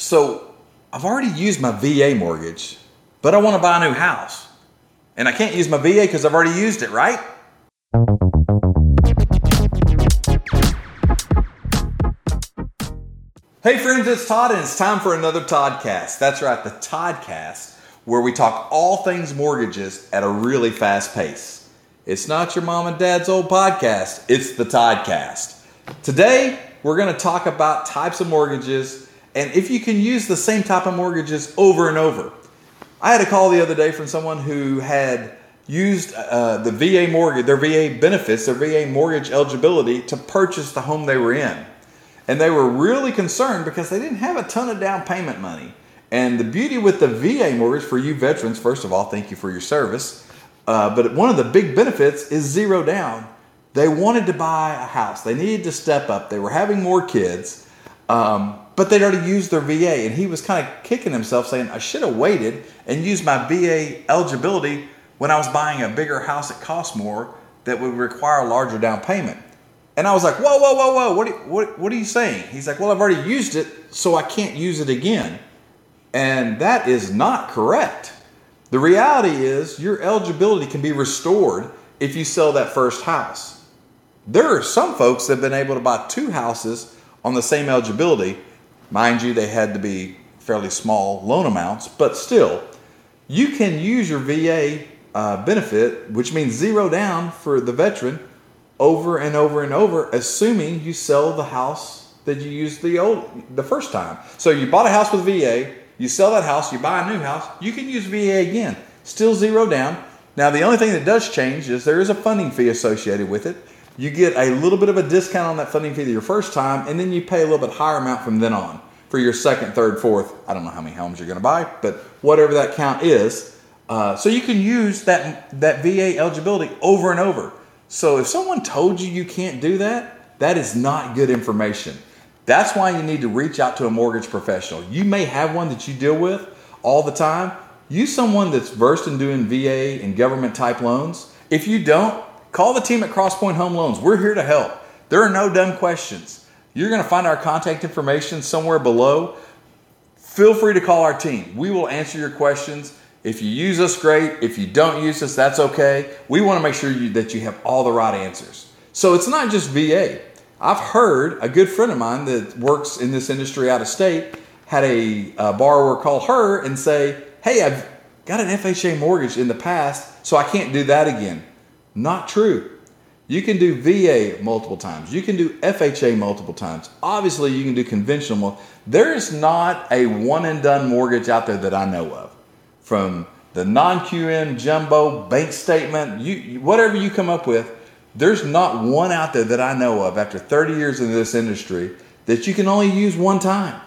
So I've already used my VA mortgage, but I want to buy a new house. And I can't use my VA because I've already used it, right? Hey friends, it's Todd and it's time for another Toddcast. That's right, the Toddcast, where we talk all things mortgages at a really fast pace. It's not your mom and dad's old podcast, it's the Toddcast. Today, we're going to talk about types of mortgages and if you can use the same type of mortgages over and over. I had a call the other day from someone who had used uh, the VA mortgage, their VA benefits, their VA mortgage eligibility to purchase the home they were in. And they were really concerned because they didn't have a ton of down payment money. And the beauty with the VA mortgage for you veterans, first of all, thank you for your service. Uh, but one of the big benefits is zero down. They wanted to buy a house, they needed to step up, they were having more kids. Um, but they'd already used their VA, and he was kind of kicking himself, saying, I should have waited and used my VA eligibility when I was buying a bigger house that cost more that would require a larger down payment. And I was like, whoa, whoa, whoa, whoa, what are, what, what are you saying? He's like, well, I've already used it, so I can't use it again. And that is not correct. The reality is your eligibility can be restored if you sell that first house. There are some folks that have been able to buy two houses on the same eligibility Mind you, they had to be fairly small loan amounts, but still, you can use your VA uh, benefit, which means zero down for the veteran, over and over and over, assuming you sell the house that you used the old the first time. So you bought a house with VA, you sell that house, you buy a new house, you can use VA again, still zero down. Now the only thing that does change is there is a funding fee associated with it you get a little bit of a discount on that funding fee your first time, and then you pay a little bit higher amount from then on for your second, third, fourth. I don't know how many homes you're going to buy, but whatever that count is. Uh, so you can use that that VA eligibility over and over. So if someone told you you can't do that, that is not good information. That's why you need to reach out to a mortgage professional. You may have one that you deal with all the time. Use someone that's versed in doing VA and government type loans. If you don't, Call the team at Crosspoint Home Loans. We're here to help. There are no dumb questions. You're going to find our contact information somewhere below. Feel free to call our team. We will answer your questions. If you use us, great. If you don't use us, that's okay. We want to make sure you, that you have all the right answers. So it's not just VA. I've heard a good friend of mine that works in this industry out of state had a, a borrower call her and say, Hey, I've got an FHA mortgage in the past, so I can't do that again. Not true. You can do VA multiple times. You can do FHA multiple times. Obviously, you can do conventional. There is not a one and done mortgage out there that I know of. From the non QM jumbo bank statement, you whatever you come up with, there's not one out there that I know of after 30 years in this industry that you can only use one time.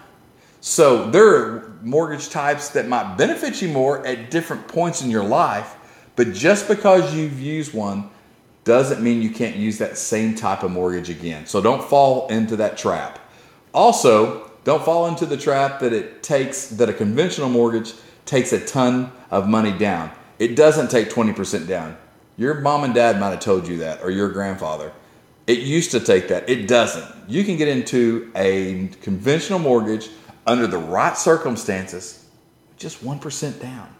So there are mortgage types that might benefit you more at different points in your life but just because you've used one doesn't mean you can't use that same type of mortgage again. So don't fall into that trap. Also, don't fall into the trap that it takes that a conventional mortgage takes a ton of money down. It doesn't take 20% down. Your mom and dad might have told you that or your grandfather. It used to take that. It doesn't. You can get into a conventional mortgage under the right circumstances just 1% down.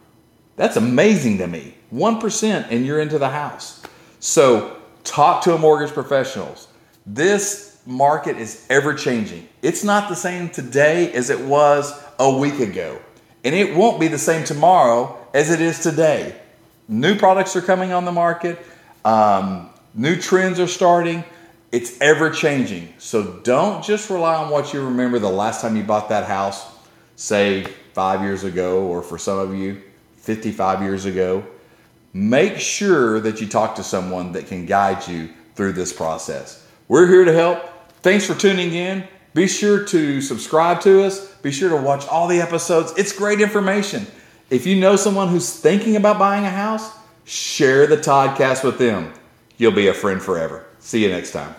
That's amazing to me. 1% and you're into the house. So talk to a mortgage professionals. This market is ever changing. It's not the same today as it was a week ago. And it won't be the same tomorrow as it is today. New products are coming on the market. Um, new trends are starting. It's ever changing. So don't just rely on what you remember the last time you bought that house, say five years ago, or for some of you, 55 years ago. Make sure that you talk to someone that can guide you through this process. We're here to help. Thanks for tuning in. Be sure to subscribe to us. Be sure to watch all the episodes. It's great information. If you know someone who's thinking about buying a house, share the Toddcast with them. You'll be a friend forever. See you next time.